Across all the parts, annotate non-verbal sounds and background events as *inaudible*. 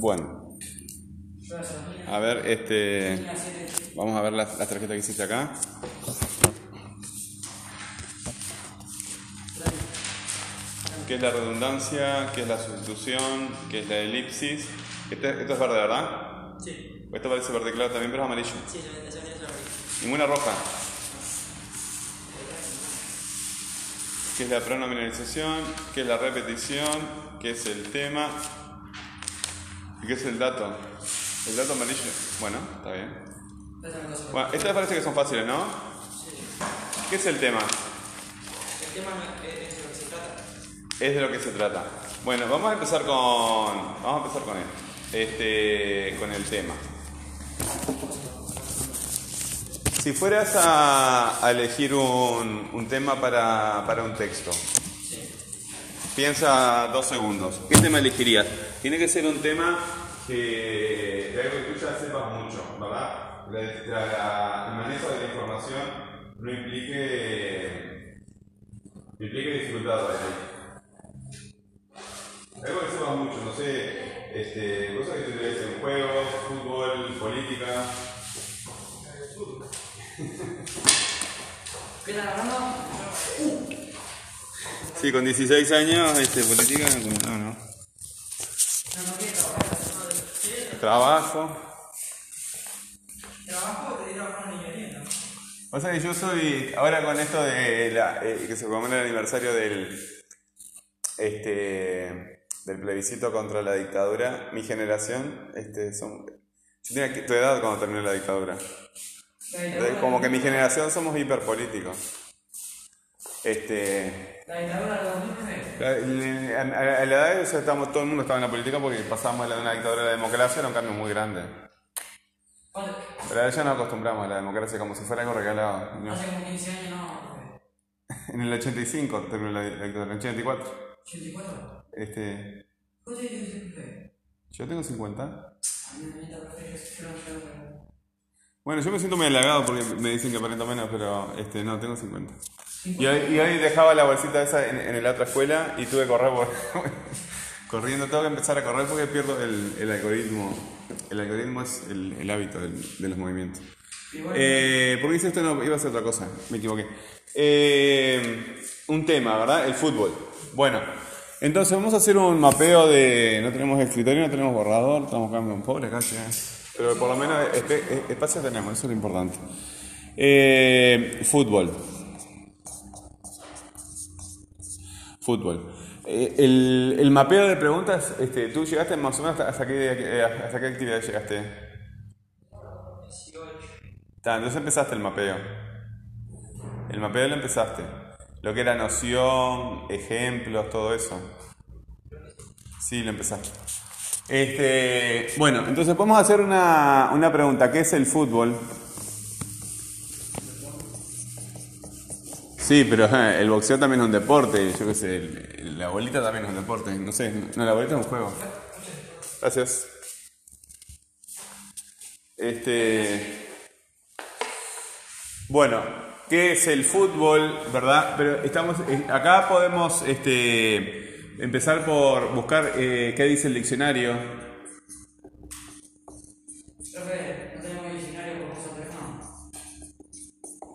Bueno. A ver, este. Vamos a ver la, la tarjeta que hiciste acá. ¿Qué es la redundancia? ¿Qué es la sustitución? ¿Qué es la elipsis? Este- esto es verde, ¿verdad? Sí, Esto parece verde claro también, pero es amarillo. sí, se ve, se ve. Ninguna roja. ¿Qué es la pronominalización? ¿Qué es la repetición? ¿Qué es el tema? ¿Y qué es el dato? El dato amarillo. Bueno, está bien. Esta es la cosa. Bueno, estas parece que son fáciles, ¿no? Sí. ¿Qué es el tema? El tema es es de lo que se trata. Es de lo que se trata. Bueno, vamos a empezar con. Vamos a empezar con esto. Este. con el tema. Si fueras a, a elegir un, un tema para, para un texto, piensa dos segundos. ¿Qué tema elegirías? Tiene que ser un tema que de algo que tú ya sepas mucho, ¿verdad? La- la- manejo de la información no implique, implique dificultad para ti. Algo que sepas mucho, no sé, este, cosas que te interesen, juegos, fútbol, política. ¿Qué están hablando? Sí, con 16 años, este, política, no, no. Trabajo. trabajo, te trabajar en ingeniería, ¿no? O sea que yo soy, ahora con esto de la, eh, que se conmemora el aniversario del, este, del plebiscito contra la dictadura, mi generación, este, son, yo tenía tu edad cuando terminó la dictadura- Como que mi generación somos hiperpolíticos. Este, La dictadura del 2009. a, la edad de eso estamos, todo el mundo estaba en la política porque pasamos de una dictadura a la democracia, era un cambio muy grande. ¿Cuánto? Pero ya nos acostumbramos a la democracia como si fuera algo regalado. ¿no? Hace como 15 años, no. En el 85 terminó la dictadura, en el 84. 84. Este, ¿Cuánto tiene que ser? yo tengo 50. A mí me invita a preferir, yo no quiero, pero- Bueno, yo me siento muy halagado porque me dicen que aparento menos, pero este, no, tengo 50. Y hoy, y hoy dejaba la bolsita esa en, en la otra escuela y tuve que correr por, *laughs* corriendo. Tengo que empezar a correr porque pierdo el, el algoritmo. El algoritmo es el, el hábito del- de los movimientos. Eh, ¿Por qué hice esto? No, iba a ser otra cosa. Me equivoqué. Eh, un tema, ¿verdad? El fútbol. Bueno, entonces vamos a hacer un mapeo de... No tenemos escritorio, no tenemos borrador, estamos un pobre acá. ya. Pero por lo menos eh, espacio tenemos, eso es lo importante. Eh, fútbol. Fútbol. Eh, el, el mapeo de preguntas, este, ¿tú llegaste más o menos hasta, hasta qué, eh, hasta qué actividad llegaste? 18. Ta, entonces empezaste el mapeo. El mapeo lo empezaste. Lo que era noción, ejemplos, todo eso. Sí, lo empezaste. Este, bueno, entonces a hacer una, una pregunta. ¿Qué es el fútbol? Sí, pero el boxeo también es un deporte. Yo qué sé, la bolita también es un deporte. No sé, no, la bolita es un juego. Gracias. Este. Bueno, ¿qué es el fútbol, verdad? Pero estamos eh, acá podemos este, empezar por buscar eh, qué dice el diccionario.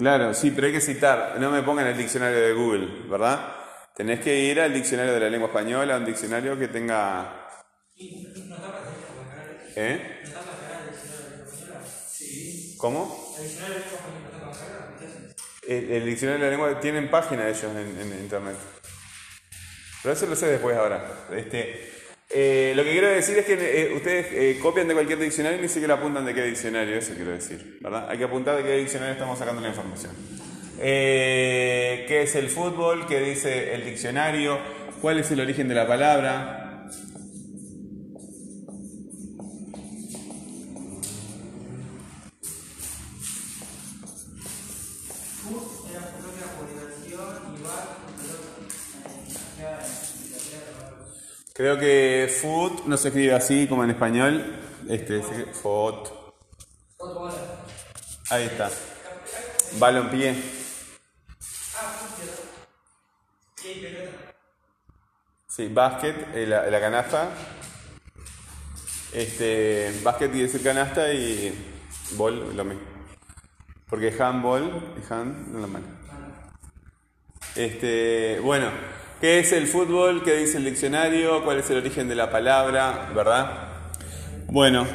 Claro, sí, pero hay que citar. No me pongan el diccionario de Google, ¿verdad? Tenés que ir al diccionario de la lengua española, un diccionario que tenga. ¿Eh? ¿Cómo? El, el diccionario de la lengua tienen página ellos en, en internet. Pero eso lo sé después ahora. Este, eh, lo que quiero decir es que eh, ustedes eh, copian de cualquier diccionario y ni siquiera apuntan de qué diccionario, eso quiero decir, ¿verdad? Hay que apuntar de qué diccionario estamos sacando la información. Eh, ¿Qué es el fútbol? ¿Qué dice el diccionario? ¿Cuál es el origen de la palabra? Creo que foot no se escribe así como en español. Este. Fútbol. Ahí está. Balompié. Sí, básquet, eh, la, la canasta. Este, básquet y decir canasta y bol, lo mismo. Porque handball hand no es lo malo. Este, bueno, ¿qué es el fútbol? ¿Qué dice el diccionario? ¿Cuál es el origen de la palabra? ¿Verdad? Bueno.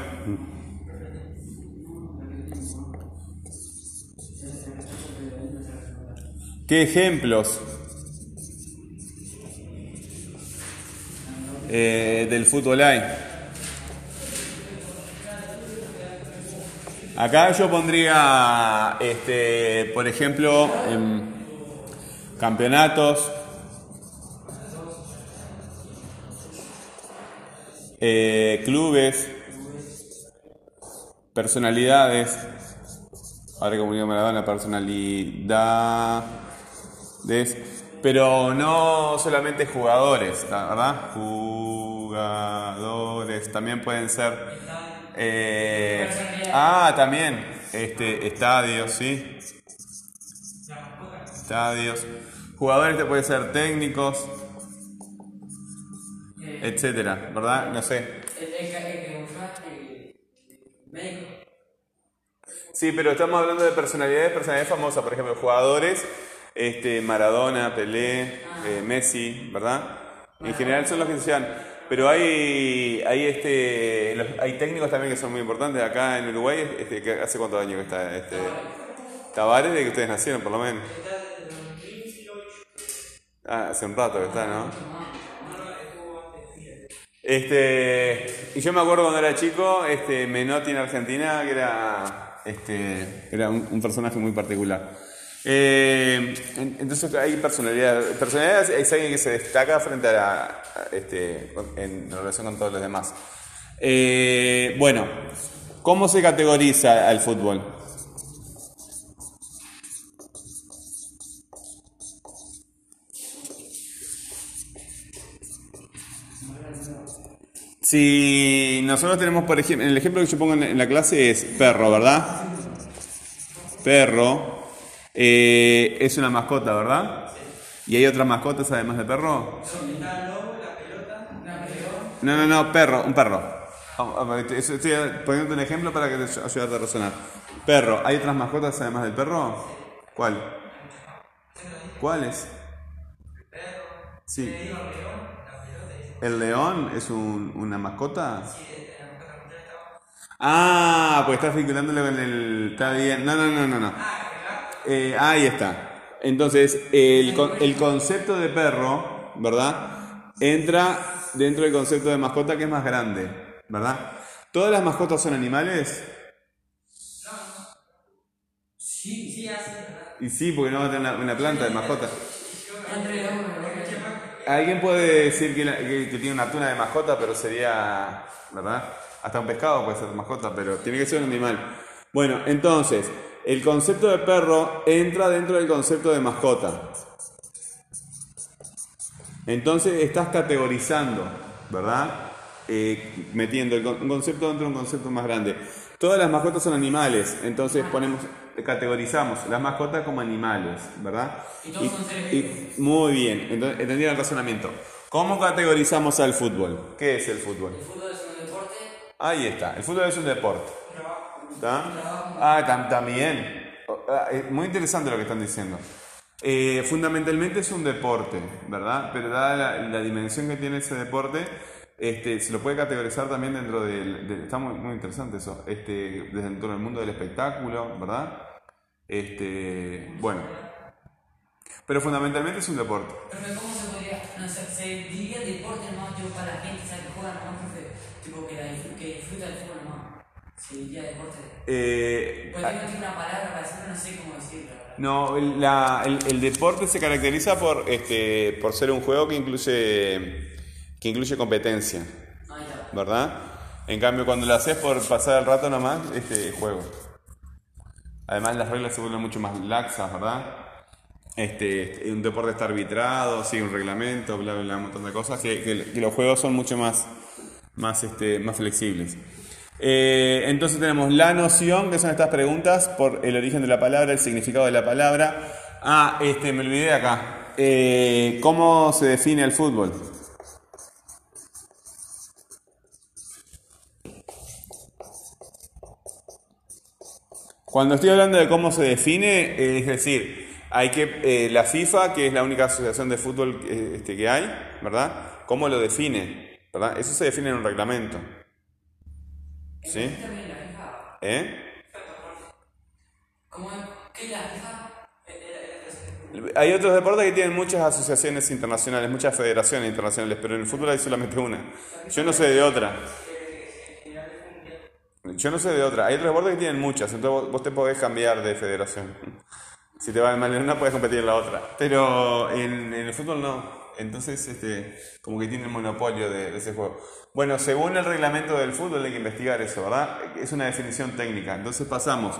¿Qué ejemplos eh, del fútbol hay? Acá yo pondría, este, por ejemplo, em, campeonatos, eh, clubes, personalidades, ahora como digo Maradona, personalidades, pero no solamente jugadores, ¿verdad? Jugadores, también pueden ser... eh, ah, también, este, estadios, ¿sí? Estadios. Jugadores te pueden ser técnicos, etcétera, ¿verdad? No sé. Sí, pero estamos hablando de personalidades, personalidades famosas, por ejemplo, jugadores, este, Maradona, Pelé, eh, Messi, ¿verdad? En general son los que se. Pero hay, hay, este, hay técnicos también que son muy importantes. Acá en Uruguay, este, ¿hace cuántos años que está? Este, Tavares, de que ustedes nacieron, por lo menos. Ah, hace un rato que está, ¿no? Este, y yo me acuerdo cuando era chico, este, Menotti en Argentina, que era, este, era un, personaje muy particular. Eh, en- entonces hay personalidad, personalidad es alguien que se destaca frente a la, este, en relación con todos los demás. Eh, bueno, ¿cómo se categoriza al fútbol? Si nosotros tenemos, por ejemplo, el ejemplo que yo pongo en la- clase es perro, ¿verdad? Perro eh, es una mascota, ¿verdad? ¿Y hay otras mascotas además de perro? No, no, no, perro, un perro. Estoy poniendo un ejemplo para que te ayudarte a razonar. Perro, ¿hay otras mascotas además del perro? ¿Cuál? ¿Cuáles? Sí. ¿El león es un- una mascota? Ah, pues estás vinculándolo con el... Está bien. No, no, no, no, no. Eh, ahí está. Entonces, el, el concepto de perro, ¿verdad? Entra dentro del concepto de mascota que es más grande, ¿verdad? ¿Todas las mascotas son animales? Sí, sí. Y sí, porque no va a tener una, una planta de mascota. Entre. Alguien puede decir que, la- que- tiene una tuna de mascota, pero sería, ¿verdad? Hasta un pescado puede ser mascota, pero tiene que ser un animal. Bueno, entonces, el concepto de perro entra dentro del concepto de mascota. Entonces estás categorizando, ¿verdad? Eh, metiendo el un concepto dentro de un concepto más grande. Todas las mascotas son animales, entonces ponemos, categorizamos las mascotas como animales, ¿verdad? Y todos son seres y- muy bien, entonces el razonamiento. ¿Cómo categorizamos al fútbol? ¿Qué es el fútbol? El fútbol es un deporte. Ahí está, el fútbol es un deporte. ¿Está? Ah, tam- también. Ah, Muy interesante lo que están diciendo. Eh, fundamentalmente es un deporte, ¿verdad? Pero dada la, la dimensión que tiene ese deporte, este, se lo puede categorizar también dentro del... del- está muy, muy interesante eso. Este, dentro del mundo del espectáculo, ¿verdad? Este, bueno. Pero fundamentalmente es un deporte. Profe, ¿cómo se podría, no sé, se diría deporte nomás yo para la gente. Que juega nomás, profe, tipo que, la que disfruta del fútbol nomás. Se diría deporte. Eh, Pues tengo aquí una palabra para decirlo, no sé cómo decirlo. No, el, la- el- el deporte se caracteriza por, este, por ser un juego que incluye, que incluye competencia, está. ¿verdad? En cambio, cuando lo haces por pasar el rato nomás, este juego. Además, las reglas se vuelven mucho más laxas, ¿verdad? Este, un deporte está arbitrado, sigue un reglamento, bla, bla, bla, un montón de cosas, que, que- que los juegos son mucho más, más, este, más flexibles. Eh, entonces tenemos la noción, que son estas preguntas, por el origen de la palabra, el significado de la palabra. Ah, este, me olvidé acá. Eh, ¿Cómo se define el fútbol? Cuando estoy hablando de cómo se define, es decir, hay que eh, la FIFA, que es la única asociación de fútbol eh, este, que hay, ¿verdad? ¿Cómo lo define? ¿Verdad? Eso se define en un reglamento. ¿Sí? ¿Eh? ¿Cómo es la FIFA? Hay otros deportes que tienen muchas asociaciones internacionales, muchas federaciones internacionales, pero en el fútbol hay solamente una. Yo no sé de otra. Yo no sé de otra. Hay otros deportes que tienen muchas, entonces vos- te podés cambiar de federación. *laughs* Si te va mal en una, puedes competir en la otra. Pero en, en el fútbol no. Entonces, este, como que tiene el monopolio de, de ese juego. Bueno, según el reglamento del fútbol hay que investigar eso, ¿verdad? Es una definición técnica. Entonces pasamos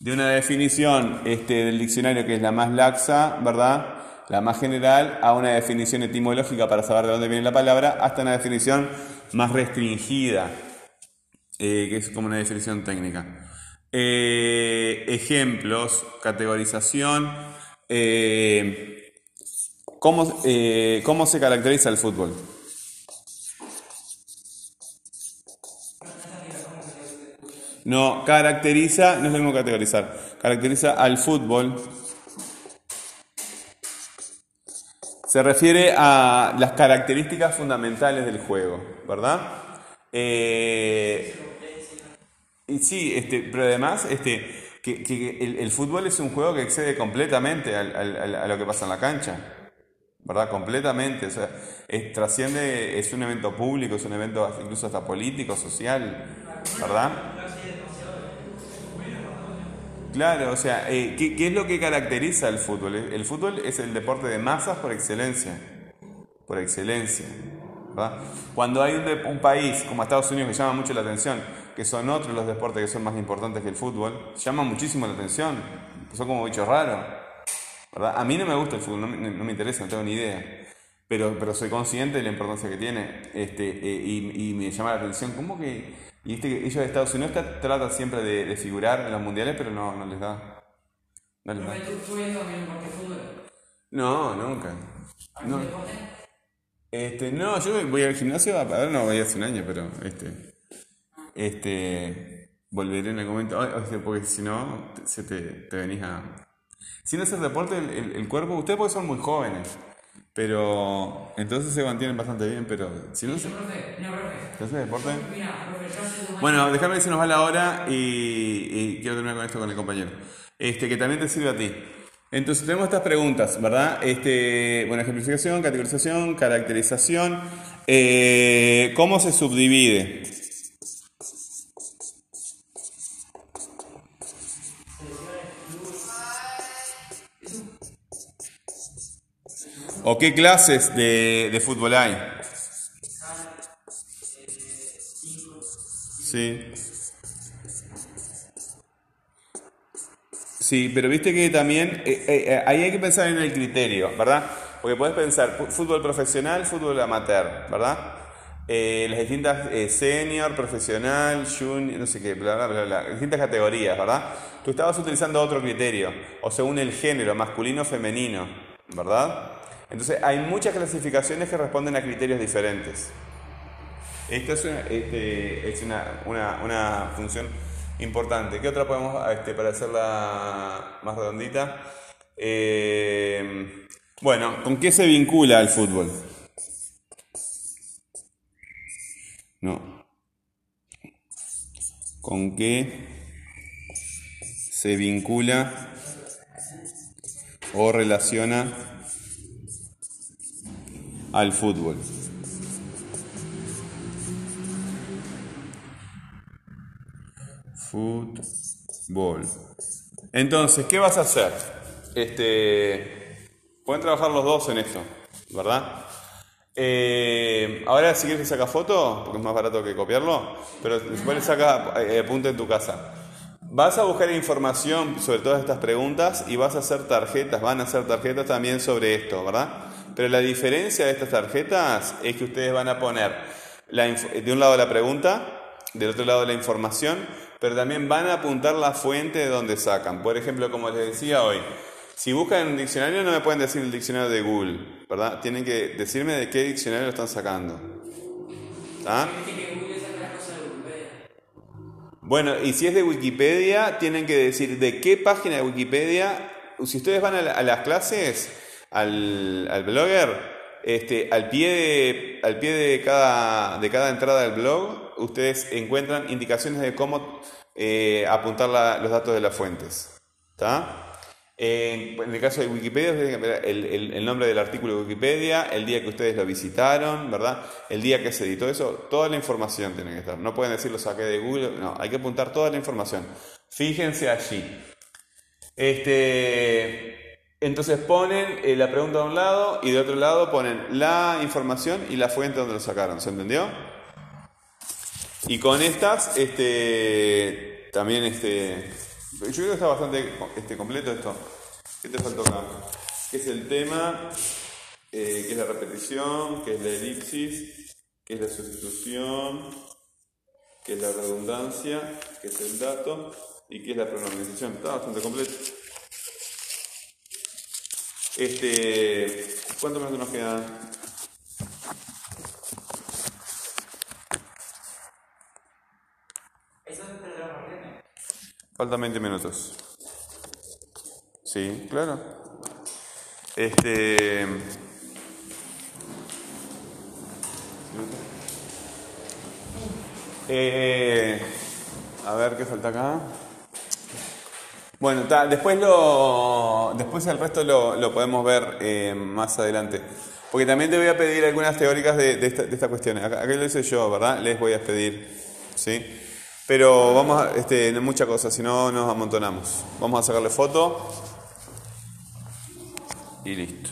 de una definición este, del diccionario que es la más laxa, ¿verdad? La más general, a una definición etimológica para saber de dónde viene la palabra, hasta una definición más restringida eh, que es como una definición técnica. Eh, ejemplos, categorización. eh, ¿cómo, ¿Cómo se caracteriza el fútbol? No, caracteriza, no es lo mismo categorizar. Caracteriza al fútbol. Se refiere a las características fundamentales del juego, ¿verdad? Sí, este, pero además este, que, el, fútbol es un juego que excede completamente al- a lo que pasa en la cancha. ¿Verdad? Completamente. O sea, trasciende, es un evento público, es un evento incluso hasta político, social. ¿Verdad? Claro, o sea, eh, ¿qué, qué es lo que caracteriza al fútbol? El, fútbol es el deporte de masas por excelencia. Por excelencia. ¿verdad? Cuando hay un, un país como Estados Unidos que llama mucho la atención, que son otros los deportes que son más importantes que el fútbol, llama muchísimo la atención. Son como bichos raros. ¿verdad? A mí no me gusta el fútbol, no me, no me interesa, no tengo ni idea. Pero, pero soy consciente de la importancia que tiene este, eh, y, y me llama la atención. ¿Cómo que.? Y viste que ellos de Estados Unidos tra- tratan siempre de, de figurar en los mundiales, pero no, no les da. No les da. Profe, ¿tú, tú de fútbol? No, nunca. ¿Algún No. Este, no, yo voy al gimnasio, a ver, no voy hace un año, pero este, este, volveré en algún momento, Ay, o sea, porque si no, se te, te venís a... Sin hacer deporte, el, el- el cuerpo, ustedes porque son muy jóvenes, pero entonces se mantienen bastante bien, pero si no se No, profe, no, profe. ¿te haces deporte... Mira. Bueno, déjame que se nos va la hora y, y quiero terminar con esto con el compañero. Este, que también te sirve a ti. Entonces tenemos estas preguntas, ¿verdad? Este, bueno, ejemplificación, categorización, caracterización. Eh, ¿Cómo se subdivide? ¿O qué clases de, de fútbol hay? Sí. Sí, pero viste que también eh, eh, eh, ahí hay que pensar en el criterio, ¿verdad? Porque puedes pensar fútbol profesional, fútbol amateur, ¿verdad? Eh, las distintas eh, senior, profesional, junior, no sé qué, bla, bla, bla, bla, distintas categorías, ¿verdad? Tú estabas utilizando otro criterio, o según el género, masculino femenino, ¿verdad? Entonces hay muchas clasificaciones que responden a criterios diferentes. Esta es una, este, función importante. ¿Qué otra podemos, este, para hacerla más redondita? Eh, bueno, ¿con qué se vincula el fútbol? No. ¿Con qué se vincula o relaciona al fútbol? Fútbol. Entonces, ¿qué vas a hacer? Este, pueden trabajar los dos en esto, ¿verdad? Eh, ahora, si quieres que saca foto, porque es más barato que copiarlo, pero después le saca eh, en tu casa. Vas a buscar información sobre todas estas preguntas y vas a hacer tarjetas, van a hacer tarjetas también sobre esto, ¿verdad? Pero la diferencia de estas tarjetas es que ustedes van a poner de un lado la pregunta, del otro lado la información, pero también van a apuntar la fuente de donde sacan. Por ejemplo, como les decía hoy, si buscan en un diccionario no me pueden decir el diccionario de Google, ¿verdad? Tienen que decirme de qué diccionario lo están sacando. Wikipedia. Bueno, y si es de Wikipedia, tienen que decir de qué página de Wikipedia. Si ustedes van a las clases, al, al blogger, este, al pie, de, al pie de, cada, de cada entrada del blog, ustedes encuentran indicaciones de cómo eh, apuntar los datos de las fuentes. ¿Está? En, el caso de Wikipedia, el, el- el nombre del artículo de Wikipedia, el día que ustedes lo visitaron, ¿verdad? El día que se editó eso, toda la información tiene que estar. No pueden decir lo saqué de Google, no, hay que apuntar toda la información. Fíjense allí. Este, entonces ponen eh, la pregunta de un lado y de otro lado ponen la información y la fuente donde lo sacaron, ¿se entendió? Y con estas, este, también este, yo creo que está bastante este, completo esto. ¿Qué te faltó acá? ¿Qué es el tema? Eh, ¿Qué es la repetición? ¿Qué es la elipsis? ¿Qué es la sustitución? ¿Qué es la redundancia? ¿Qué es el dato? ¿Y qué es la pronunciación? Está bastante completo. Este, ¿Cuántos minutos nos quedan? Faltan 20 minutos. Sí, claro. Este. Eh, a ver qué falta acá. Bueno, después el resto lo, podemos ver eh, más adelante. Porque también te voy a pedir algunas teóricas de, de esta, de cuestión. Acá, lo hice yo, ¿verdad? Les voy a pedir, ¿sí? Pero vamos a, este, mucha cosa, si no nos amontonamos. Vamos a sacarle foto y listo.